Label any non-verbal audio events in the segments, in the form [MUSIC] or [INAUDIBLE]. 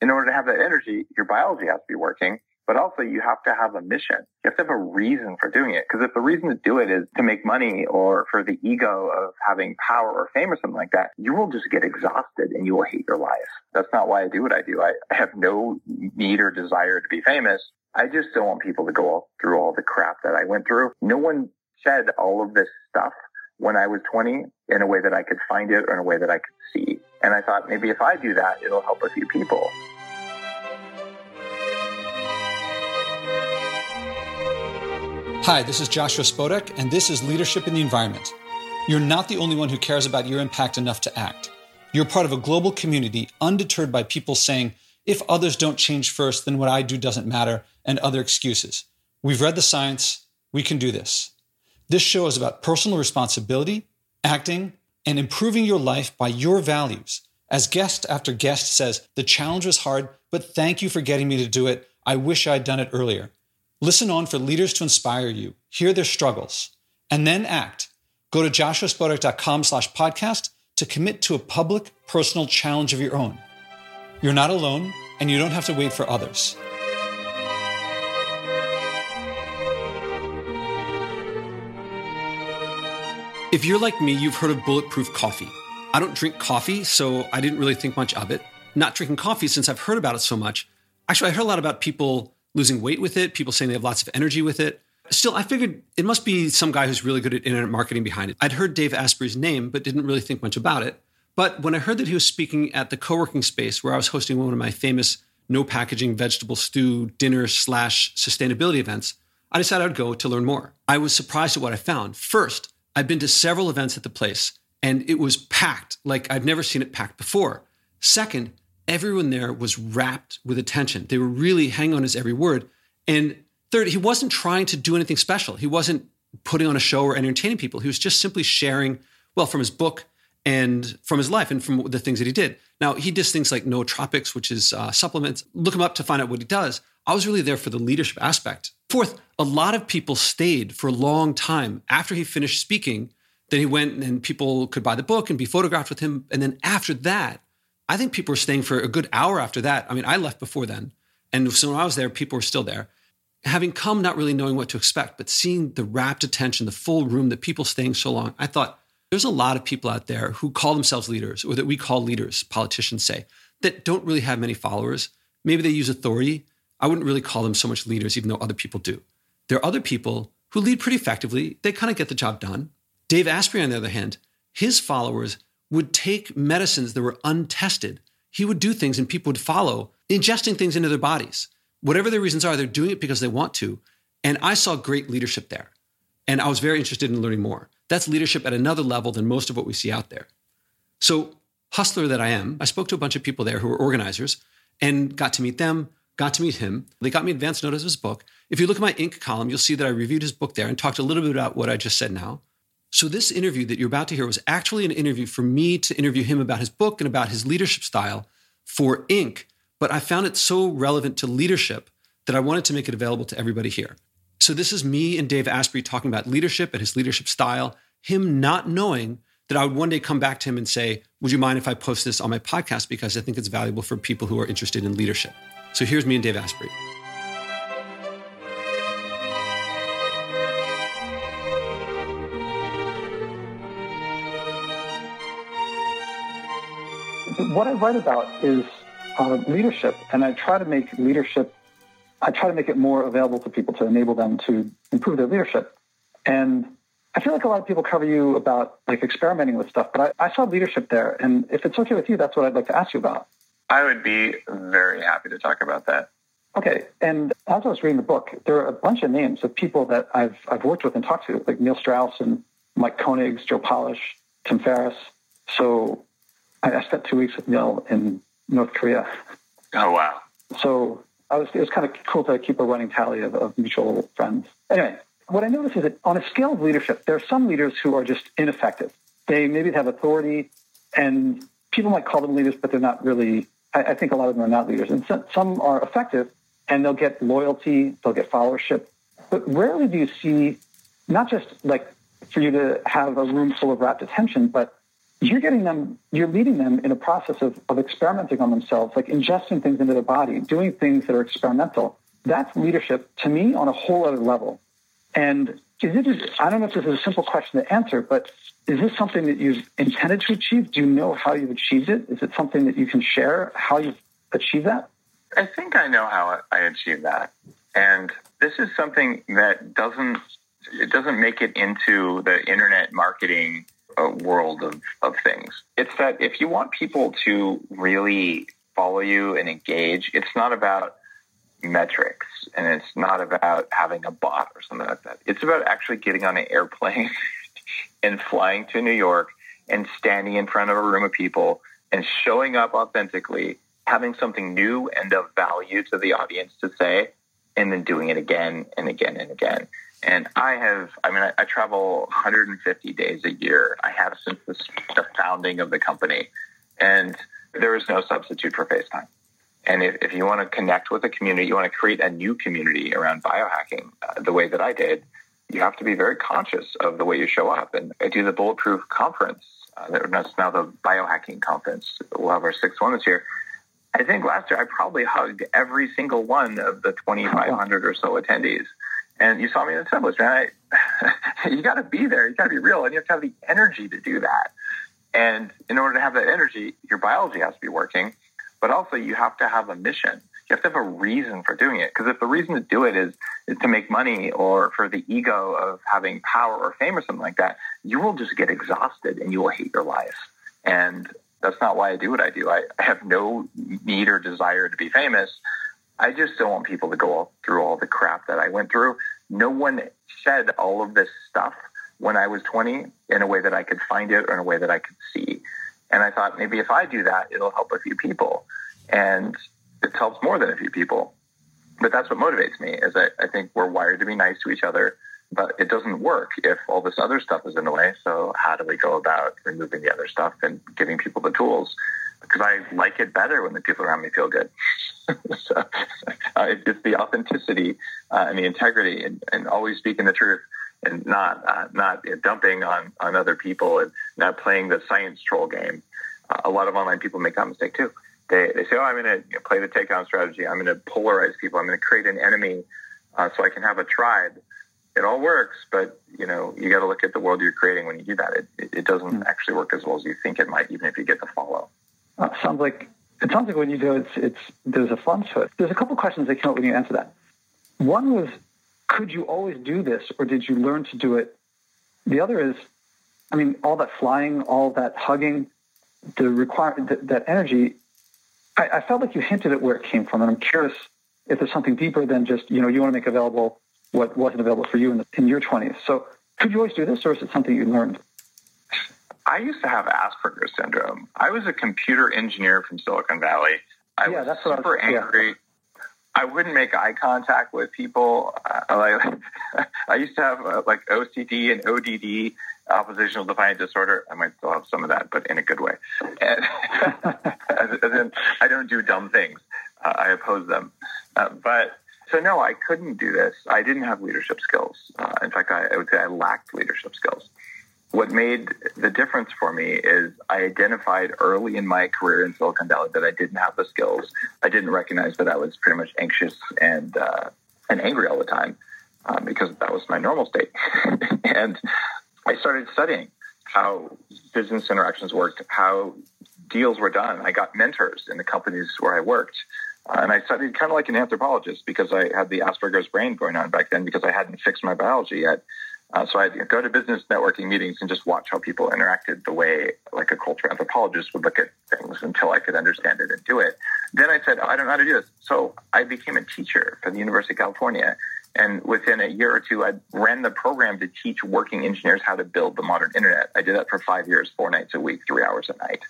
in order to have that energy, your biology has to be working, but also you have to have a mission. You have to have a reason for doing it. Because if the reason to do it is to make money or for the ego of having power or fame or something like that, you will just get exhausted and you will hate your life. That's not why I do what I do. I have no need or desire to be famous. I just don't want people to go through all the crap that I went through. No one said all of this stuff when I was 20 in a way that I could find it or in a way that I could see. And I thought maybe if I do that, it'll help a few people. Hi, this is Joshua Spodek, and this is Leadership in the Environment. You're not the only one who cares about your impact enough to act. You're part of a global community undeterred by people saying, if others don't change first, then what I do doesn't matter, and other excuses. We've read the science, we can do this. This show is about personal responsibility, acting, and improving your life by your values. As guest after guest says, the challenge was hard, but thank you for getting me to do it. I wish I'd done it earlier. Listen on for leaders to inspire you, hear their struggles, and then act. Go to joshuaspodek.com slash podcast to commit to a public, personal challenge of your own. You're not alone, and you don't have to wait for others. If you're like me, you've heard of bulletproof coffee. I don't drink coffee, so I didn't really think much of it. Not drinking coffee since I've heard about it so much. Actually, I heard a lot about people losing weight with it, people saying they have lots of energy with it. Still, I figured it must be some guy who's really good at internet marketing behind it. I'd heard Dave Asprey's name, but didn't really think much about it. But when I heard that he was speaking at the co working space where I was hosting one of my famous no packaging vegetable stew dinner slash sustainability events, I decided I'd go to learn more. I was surprised at what I found. First, I've been to several events at the place and it was packed like I've never seen it packed before. Second, everyone there was rapt with attention. They were really hanging on his every word. And third, he wasn't trying to do anything special. He wasn't putting on a show or entertaining people. He was just simply sharing, well, from his book and from his life and from the things that he did. Now, he does things like nootropics, which is uh, supplements. Look him up to find out what he does. I was really there for the leadership aspect. Fourth, a lot of people stayed for a long time after he finished speaking. Then he went and people could buy the book and be photographed with him. And then after that, I think people were staying for a good hour after that. I mean, I left before then. And so when I was there, people were still there. Having come not really knowing what to expect, but seeing the rapt attention, the full room, the people staying so long, I thought there's a lot of people out there who call themselves leaders or that we call leaders, politicians say, that don't really have many followers. Maybe they use authority. I wouldn't really call them so much leaders, even though other people do. There are other people who lead pretty effectively. They kind of get the job done. Dave Asprey, on the other hand, his followers would take medicines that were untested. He would do things and people would follow, ingesting things into their bodies. Whatever their reasons are, they're doing it because they want to. And I saw great leadership there. And I was very interested in learning more. That's leadership at another level than most of what we see out there. So, hustler that I am, I spoke to a bunch of people there who were organizers and got to meet them, got to meet him. They got me advance notice of his book. If you look at my Inc. column, you'll see that I reviewed his book there and talked a little bit about what I just said now. So, this interview that you're about to hear was actually an interview for me to interview him about his book and about his leadership style for Inc. But I found it so relevant to leadership that I wanted to make it available to everybody here. So, this is me and Dave Asprey talking about leadership and his leadership style, him not knowing that I would one day come back to him and say, Would you mind if I post this on my podcast? Because I think it's valuable for people who are interested in leadership. So, here's me and Dave Asprey. what I write about is uh, leadership, and I try to make leadership. I try to make it more available to people to enable them to improve their leadership. And I feel like a lot of people cover you about like experimenting with stuff, but I, I saw leadership there. And if it's okay with you, that's what I'd like to ask you about. I would be very happy to talk about that. Okay. And as I was reading the book, there are a bunch of names of people that I've, I've worked with and talked to, like Neil Strauss and Mike Koenigs, Joe Polish, Tim Ferriss. So I, spent two weeks with Neil in North Korea. Oh wow! So I was it was kind of cool to keep a running tally of, of mutual friends. Anyway, what I noticed is that on a scale of leadership, there are some leaders who are just ineffective. They maybe have authority, and people might call them leaders, but they're not really. I, I think a lot of them are not leaders, and some, some are effective, and they'll get loyalty, they'll get followership, but rarely do you see not just like for you to have a room full of rapt attention, but you're getting them, you're leading them in a process of, of experimenting on themselves, like ingesting things into their body, doing things that are experimental. That's leadership to me on a whole other level. And is it I don't know if this is a simple question to answer, but is this something that you've intended to achieve? Do you know how you've achieved it? Is it something that you can share how you've achieved that? I think I know how I achieved that. And this is something that doesn't it doesn't make it into the internet marketing uh, world of, of things. It's that if you want people to really follow you and engage, it's not about metrics and it's not about having a bot or something like that. It's about actually getting on an airplane [LAUGHS] and flying to New York and standing in front of a room of people and showing up authentically, having something new and of value to the audience to say, and then doing it again and again and again. And I have, I mean, I, I travel 150 days a year. I have since the, the founding of the company. And there is no substitute for FaceTime. And if, if you want to connect with a community, you want to create a new community around biohacking uh, the way that I did, you have to be very conscious of the way you show up. And I do the Bulletproof Conference. Uh, that's now the biohacking conference. We'll have our sixth one this year. I think last year I probably hugged every single one of the 2,500 or so attendees. And you saw me in the templates, man. I, [LAUGHS] you got to be there. You got to be real, and you have to have the energy to do that. And in order to have that energy, your biology has to be working, but also you have to have a mission. You have to have a reason for doing it. Because if the reason to do it is is to make money or for the ego of having power or fame or something like that, you will just get exhausted and you will hate your life. And that's not why I do what I do. I, I have no need or desire to be famous. I just don't want people to go all, through all the crap that I went through. No one said all of this stuff when I was 20 in a way that I could find it or in a way that I could see. And I thought maybe if I do that, it'll help a few people. And it helps more than a few people. But that's what motivates me is I, I think we're wired to be nice to each other, but it doesn't work if all this other stuff is in the way. So how do we go about removing the other stuff and giving people the tools? Because I like it better when the people around me feel good. [LAUGHS] so uh, it's the authenticity uh, and the integrity and, and, always speaking the truth and not uh, not dumping on, on other people and not playing the science troll game. Uh, a lot of online people make that mistake too. They, they say, oh, I'm going to play the takedown strategy. I'm going to polarize people. I'm going to create an enemy uh, so I can have a tribe. It all works, but you know you got to look at the world you're creating when you do that. It, it, doesn't mm-hmm. actually work as well as you think it might, even if you get the follow. Uh, sounds like it sounds like when you do it, it's, it's there's a fun to it. There's a couple questions that came up when you answer that. One was, could you always do this, or did you learn to do it? The other is, I mean, all that flying, all that hugging, the require that, that energy. I, I felt like you hinted at where it came from, and I'm curious if there's something deeper than just you know you want to make available what wasn't available for you in, the, in your 20s. So, could you always do this, or is it something you learned? I used to have Asperger's syndrome. I was a computer engineer from Silicon Valley. I yeah, was that's super was, angry. Yeah. I wouldn't make eye contact with people. Uh, I, [LAUGHS] I used to have uh, like OCD and ODD, oppositional defiant disorder. I might still have some of that, but in a good way. And, as, [LAUGHS] as in, I don't do dumb things. Uh, I oppose them. Uh, but so no, I couldn't do this. I didn't have leadership skills. Uh, in fact, I, I would say I lacked leadership skills what made the difference for me is I identified early in my career in Silicon Valley that I didn't have the skills. I didn't recognize that I was pretty much anxious and uh, and angry all the time um, because that was my normal state. [LAUGHS] and I started studying how business interactions worked, how deals were done. I got mentors in the companies where I worked. Uh, and I studied kind of like an anthropologist because I had the Asperger's brain going on back then because I hadn't fixed my biology yet. Uh, so I'd go to business networking meetings and just watch how people interacted the way like a culture anthropologist would look at things until I could understand it and do it. Then I said, oh, I don't know how to do this. So I became a teacher for the University of California. And within a year or two, I ran the program to teach working engineers how to build the modern internet. I did that for five years, four nights a week, three hours a night.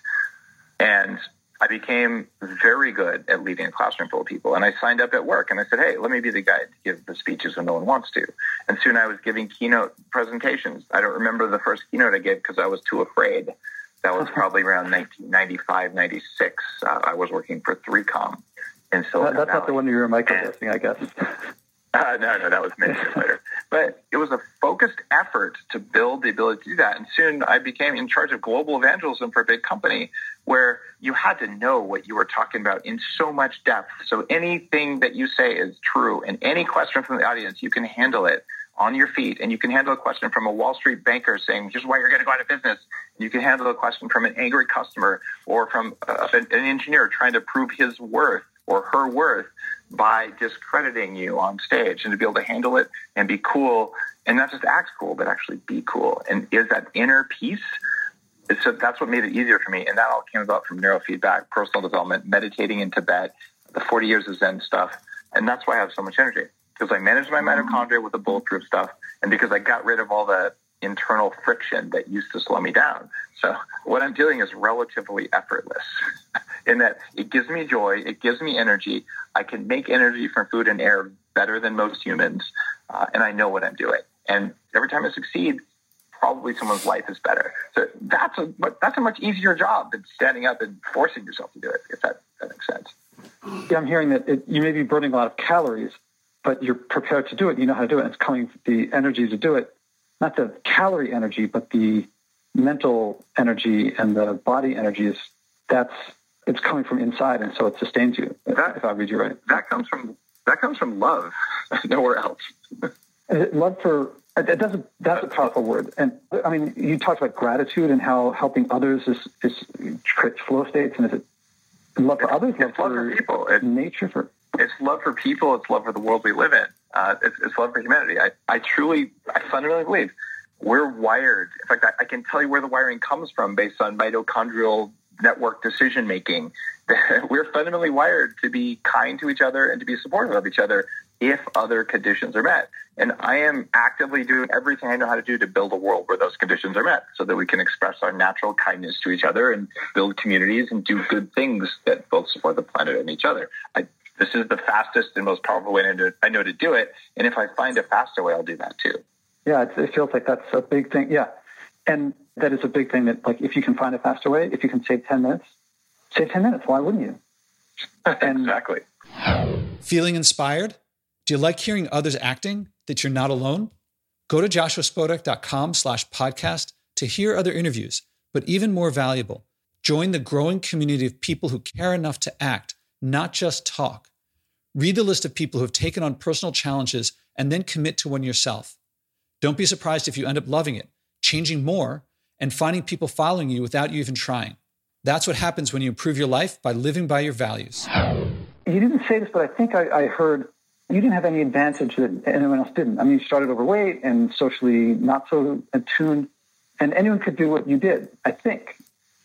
And I became very good at leading a classroom full of people. And I signed up at work and I said, hey, let me be the guy to give the speeches when no one wants to. And soon I was giving keynote presentations. I don't remember the first keynote I gave because I was too afraid. That was [LAUGHS] probably around 1995, 96. Uh, I was working for 3Com in Silicon That's Valley. not the one you were microdosing, I guess. [LAUGHS] Uh, no, no, that was many years later. But it was a focused effort to build the ability to do that. And soon I became in charge of global evangelism for a big company where you had to know what you were talking about in so much depth. So anything that you say is true and any question from the audience, you can handle it on your feet and you can handle a question from a Wall Street banker saying, here's why you're going to go out of business. You can handle a question from an angry customer or from uh, an engineer trying to prove his worth or her worth by discrediting you on stage and to be able to handle it and be cool and not just act cool, but actually be cool. And is that inner peace? So that's what made it easier for me. And that all came about from neurofeedback, personal development, meditating in Tibet, the 40 years of Zen stuff. And that's why I have so much energy because I managed my mitochondria with the bulletproof stuff and because I got rid of all the internal friction that used to slow me down. So what I'm doing is relatively effortless [LAUGHS] in that it gives me joy, it gives me energy. I can make energy from food and air better than most humans, uh, and I know what I'm doing. And every time I succeed, probably someone's life is better. So that's a that's a much easier job than standing up and forcing yourself to do it. If that, that makes sense. Yeah, I'm hearing that it, you may be burning a lot of calories, but you're prepared to do it. You know how to do it. It's coming the energy to do it, not the calorie energy, but the mental energy and the body energy is that's it's coming from inside, and so it sustains you. That, if I read you right, that comes from that comes from love, [LAUGHS] nowhere else. [LAUGHS] love for it doesn't. That's a powerful word, and I mean, you talked about gratitude and how helping others is is creates flow states, and is it love for others, love, love for, for people, it's, nature, for it's love for people, it's love for the world we live in, uh, it's, it's love for humanity. I, I truly, I fundamentally believe we're wired. In fact, I, I can tell you where the wiring comes from based on mitochondrial network decision making. [LAUGHS] We're fundamentally wired to be kind to each other and to be supportive of each other if other conditions are met. And I am actively doing everything I know how to do to build a world where those conditions are met so that we can express our natural kindness to each other and build communities and do good things that both support the planet and each other. I, this is the fastest and most powerful way I know to do it. And if I find a faster way, I'll do that too. Yeah, it feels like that's a big thing. Yeah. And that is a big thing that, like, if you can find a faster way, if you can save 10 minutes, save 10 minutes. Why wouldn't you? [LAUGHS] And exactly. Feeling inspired? Do you like hearing others acting that you're not alone? Go to joshuaspodek.com slash podcast to hear other interviews, but even more valuable, join the growing community of people who care enough to act, not just talk. Read the list of people who have taken on personal challenges and then commit to one yourself. Don't be surprised if you end up loving it, changing more, and finding people following you without you even trying. That's what happens when you improve your life by living by your values. You didn't say this, but I think I, I heard you didn't have any advantage that anyone else didn't. I mean, you started overweight and socially not so attuned, and anyone could do what you did, I think.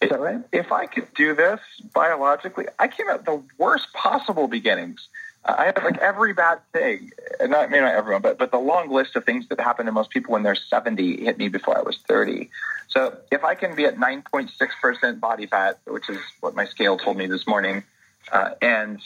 Is that right? If I could do this biologically, I came out the worst possible beginnings. I had like every bad thing, not maybe not everyone, but but the long list of things that happen to most people when they're 70 hit me before I was 30. So if I can be at 9.6% body fat, which is what my scale told me this morning, uh, and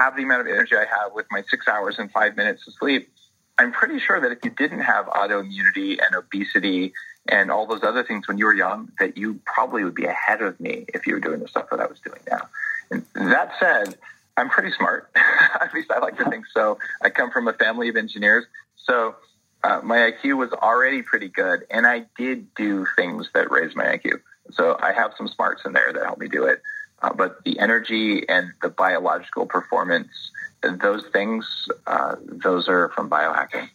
have the amount of energy I have with my six hours and five minutes of sleep, I'm pretty sure that if you didn't have autoimmunity and obesity and all those other things when you were young, that you probably would be ahead of me if you were doing the stuff that I was doing now. And that said, I'm pretty smart. [LAUGHS] At least I like to think so. I come from a family of engineers. So uh, my IQ was already pretty good, and I did do things that raised my IQ. So I have some smarts in there that help me do it. Uh, but the energy and the biological performance, those things, uh, those are from biohacking.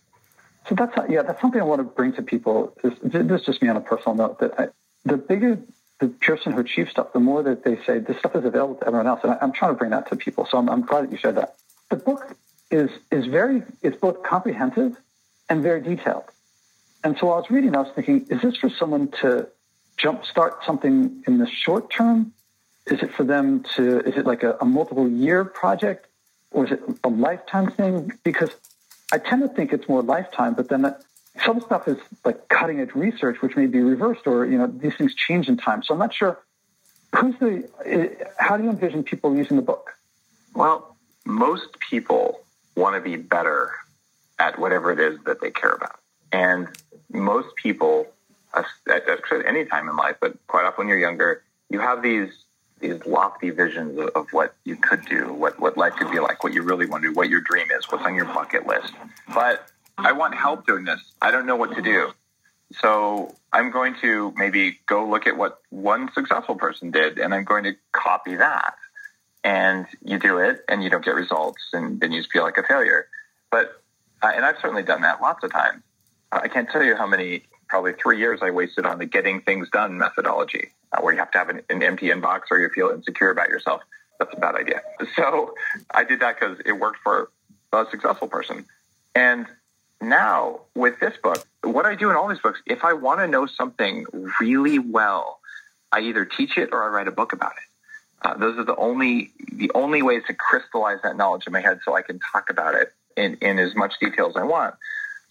So that's yeah, that's something I want to bring to people. This, this is just me on a personal note. That I, the bigger the person who achieves stuff, the more that they say this stuff is available to everyone else. And I, am trying to bring that to people. So I'm, I'm glad that you shared that. The book is is very it's both comprehensive and very detailed. And so I was reading, I was thinking, is this for someone to jumpstart something in the short term? Is it for them to? Is it like a, a multiple year project, or is it a lifetime thing? Because I tend to think it's more lifetime, but then that, some stuff is like cutting edge research, which may be reversed, or you know these things change in time. So I'm not sure who's the. Eh, how do you envision people using the book? Well, most people want to be better at whatever it is that they care about, and most people, at, at any time in life, but quite often when you're younger, you have these these lofty visions of, of what you could do, what what life could be like, what you really want to do, what your dream is, what's on your bucket list, but I want help doing this. I don't know what to do. So I'm going to maybe go look at what one successful person did and I'm going to copy that. And you do it and you don't get results and then you feel like a failure. But, uh, and I've certainly done that lots of times. I can't tell you how many, probably three years I wasted on the getting things done methodology, uh, where you have to have an, an empty inbox or you feel insecure about yourself. That's a bad idea. So I did that because it worked for a successful person. And now with this book, what I do in all these books, if I want to know something really well, I either teach it or I write a book about it. Uh, those are the only the only ways to crystallize that knowledge in my head, so I can talk about it in, in as much detail as I want.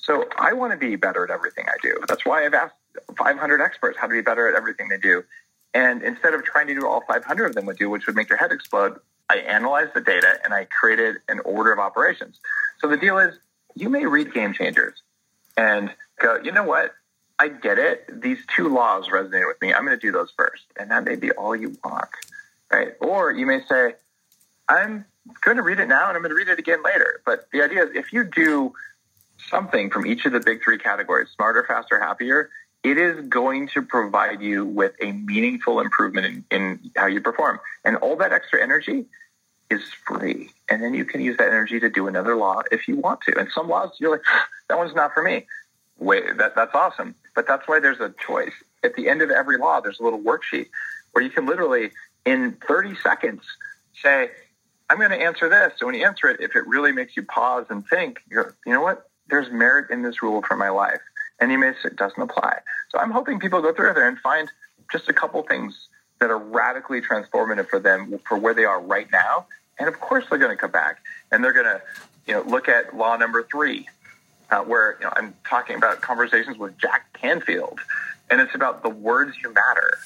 So I want to be better at everything I do. That's why I've asked 500 experts how to be better at everything they do. And instead of trying to do all 500 of them would do, which would make your head explode, I analyzed the data and I created an order of operations. So the deal is you may read Game Changers and go, you know what? I get it. These two laws resonate with me. I'm going to do those first. And that may be all you want, right? Or you may say, I'm going to read it now and I'm going to read it again later. But the idea is if you do something from each of the big three categories, smarter, faster, happier, it is going to provide you with a meaningful improvement in, in how you perform. And all that extra energy is free. And then you can use that energy to do another law if you want to. And some laws, you're like, that one's not for me. Wait, that, that's awesome. But that's why there's a choice. At the end of every law, there's a little worksheet where you can literally, in 30 seconds, say, I'm going to answer this. So when you answer it, if it really makes you pause and think, you're, you know what? There's merit in this rule for my life. And you may say it doesn't apply. So I'm hoping people go through there and find just a couple things that are radically transformative for them for where they are right now. And of course, they're going to come back and they're going to, you know, look at law number three, uh, where you know I'm talking about conversations with Jack Canfield, and it's about the words you matter.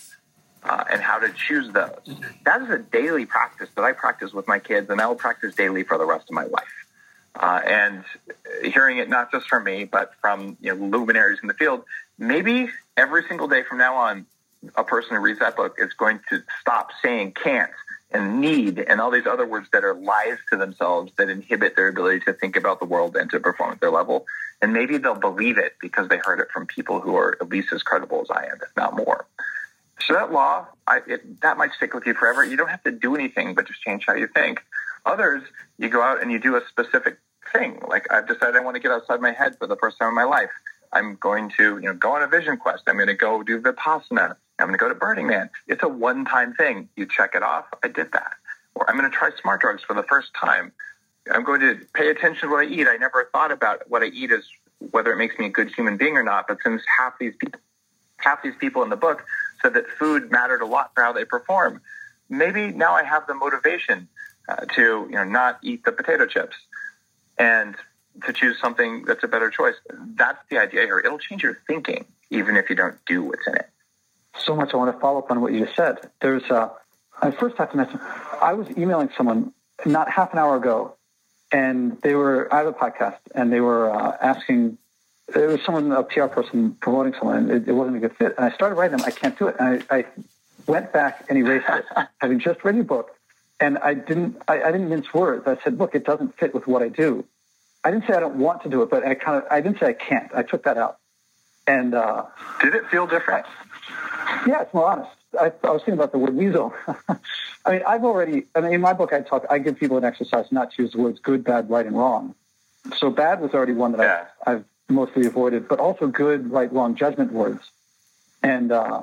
Uh, and how to choose those. That is a daily practice that I practice with my kids, and I will practice daily for the rest of my life. Uh, and hearing it not just from me, but from you know, luminaries in the field, maybe every single day from now on, a person who reads that book is going to stop saying can't and need and all these other words that are lies to themselves that inhibit their ability to think about the world and to perform at their level. And maybe they'll believe it because they heard it from people who are at least as credible as I am, if not more. So that law, I, it, that might stick with you forever. You don't have to do anything but just change how you think. Others, you go out and you do a specific thing. Like I've decided I want to get outside my head for the first time in my life. I'm going to, you know, go on a vision quest. I'm going to go do Vipassana. I'm going to go to Burning Man. It's a one-time thing. You check it off. I did that. Or I'm going to try smart drugs for the first time. I'm going to pay attention to what I eat. I never thought about what I eat as whether it makes me a good human being or not. But since half these people, half these people in the book said that food mattered a lot for how they perform, maybe now I have the motivation uh, to you know not eat the potato chips and to choose something that's a better choice. That's the idea here. It'll change your thinking, even if you don't do what's in it. So much I want to follow up on what you just said. There's, uh, I first have to mention, I was emailing someone not half an hour ago, and they were, I have a podcast, and they were uh, asking, it was someone, a PR person promoting someone, and it, it, wasn't a good fit. And I started writing them, I can't do it. And I, I went back and erased it, [LAUGHS] having just read your book. And I didn't, I, I didn't mince words. I said, look, it doesn't fit with what I do. I didn't say I don't want to do it, but I kind of I didn't say I can't. I took that out. And uh, did it feel different? I, yeah, it's more honest. I, I was thinking about the word weasel. [LAUGHS] I mean, I've already. I mean, in my book, I talk. I give people an exercise not to use the words good, bad, right, and wrong. So bad was already one that yeah. I've, I've, mostly avoided, but also good, right, wrong judgment words. And uh,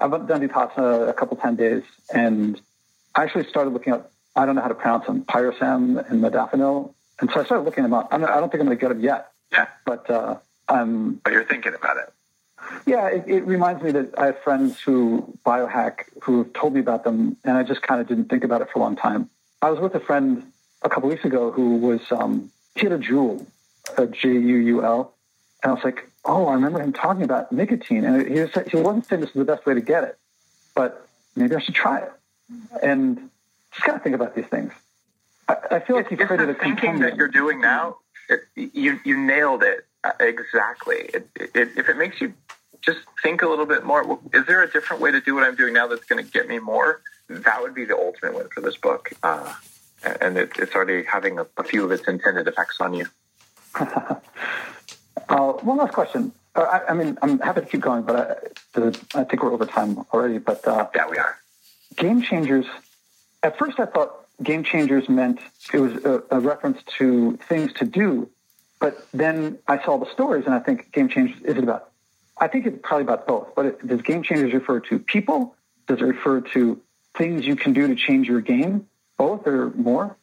I've done Vipassana a couple ten days, and I actually started looking up. I don't know how to pronounce them, pyrosam and modafinil, and so I started looking them up. I'm not, I don't think I'm going to get them yet. Yeah. But uh, I'm. But you're thinking about it. Yeah, it, it, reminds me that I have friends who biohack who told me about them, and I just kind of didn't think about it for a long time. I was with a friend a couple weeks ago who was um, he had a Juul, a J U U L, and I was like, oh, I remember him talking about nicotine, and he was, he wasn't saying this is the best way to get it, but maybe I should try it, and just got to think about these things. I, I feel like you've created a thinking that you're doing now. It, you you nailed it uh, exactly. It, it, if it makes you just think a little bit more, is there a different way to do what I'm doing now that's going to get me more? That would be the ultimate win for this book, uh, and it, it's already having a, a few of its intended effects on you. [LAUGHS] Uh, one last question. Uh, I, I, mean, I'm happy to keep going, but I, I think we're over time already. But uh, yeah, we are. Game changers. At first, I thought game changers meant it was a, a reference to things to do, but then I saw the stories, and I think game changers is it about? I think it's probably about both. But it, does game changers refer to people? Does it refer to things you can do to change your game? Both or more?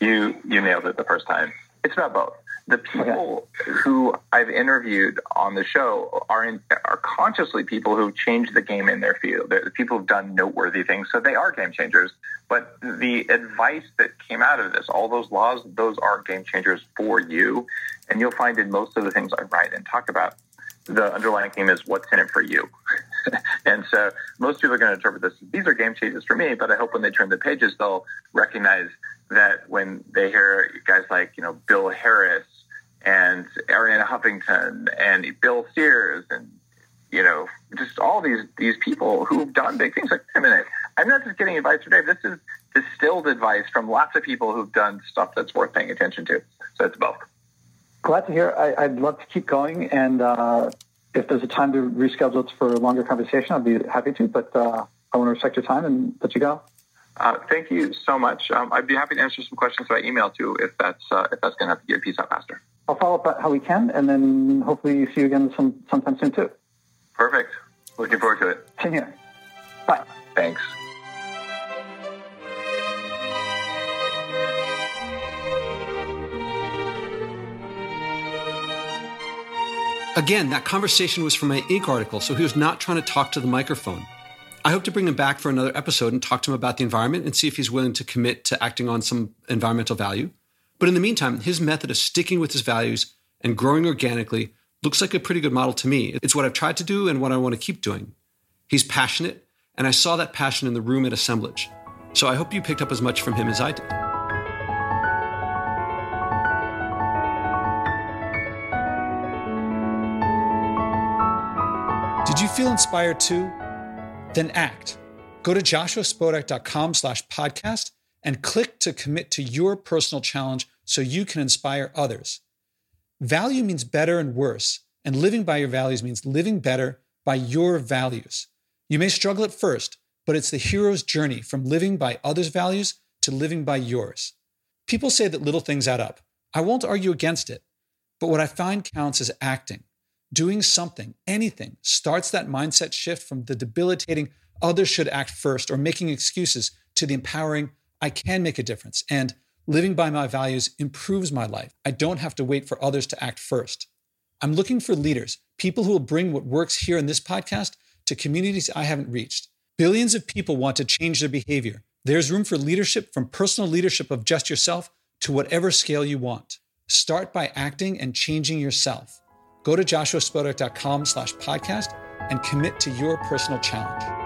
You you nailed it the first time. It's about both. The people who I've interviewed on the show are in, are consciously people who've changed the game in their field. The people who've done noteworthy things, so they are game changers. But the advice that came out of this, all those laws, those are game changers for you. And you'll find in most of the things I write and talk about, the underlying theme is what's in it for you. [LAUGHS] and so most people are going to interpret this. These are game changers for me, but I hope when they turn the pages, they'll recognize that when they hear guys like, you know, Bill Harris and Arianna Huffington and Bill Sears and, you know, just all these, these people who've done big things. Like, wait a minute, I'm not just getting advice from Dave. This is distilled advice from lots of people who've done stuff that's worth paying attention to. So it's both. Glad to hear. I, would love to keep going. And uh, if there's a time to reschedule it for a longer conversation, I'd be happy to. But uh, I want to respect your time and let you go. Uh, thank you so much. Um, I'd be happy to answer some questions by email too, if that's uh, if that's going to get a piece out faster. I'll follow up how we can, and then hopefully see you again some sometime soon too. Perfect. Looking forward to it. Same here. Bye. Thanks. Again, that conversation was from my Inc. article, so he was not trying to talk to the microphone. I hope to bring him back for another episode and talk to him about the environment and see if he's willing to commit to acting on some environmental value. But in the meantime, his method of sticking with his values and growing organically looks like a pretty good model to me. It's what I've tried to do and what I want to keep doing. He's passionate, and I saw that passion in the room at assemblage. So I hope you picked up as much from him as I did. Did you feel inspired too? then act. Go to joshuaspodek.com slash podcast and click to commit to your personal challenge so you can inspire others. Value means better and worse, and living by your values means living better by your values. You may struggle at first, but it's the hero's journey from living by others' values to living by yours. People say that little things add up. I won't argue against it, but what I find counts is acting doing something, anything, starts that mindset shift from the debilitating, others should act first, or making excuses to the empowering, I can make a difference. And living by my values improves my life. I don't have to wait for others to act first. I'm looking for leaders, people who will bring what works here in this podcast to communities I haven't reached. Billions of people want to change their behavior. There's room for leadership from personal leadership of just yourself to whatever scale you want. Start by acting and changing yourself go to joshuaspodek.com slash podcast and commit to your personal challenge.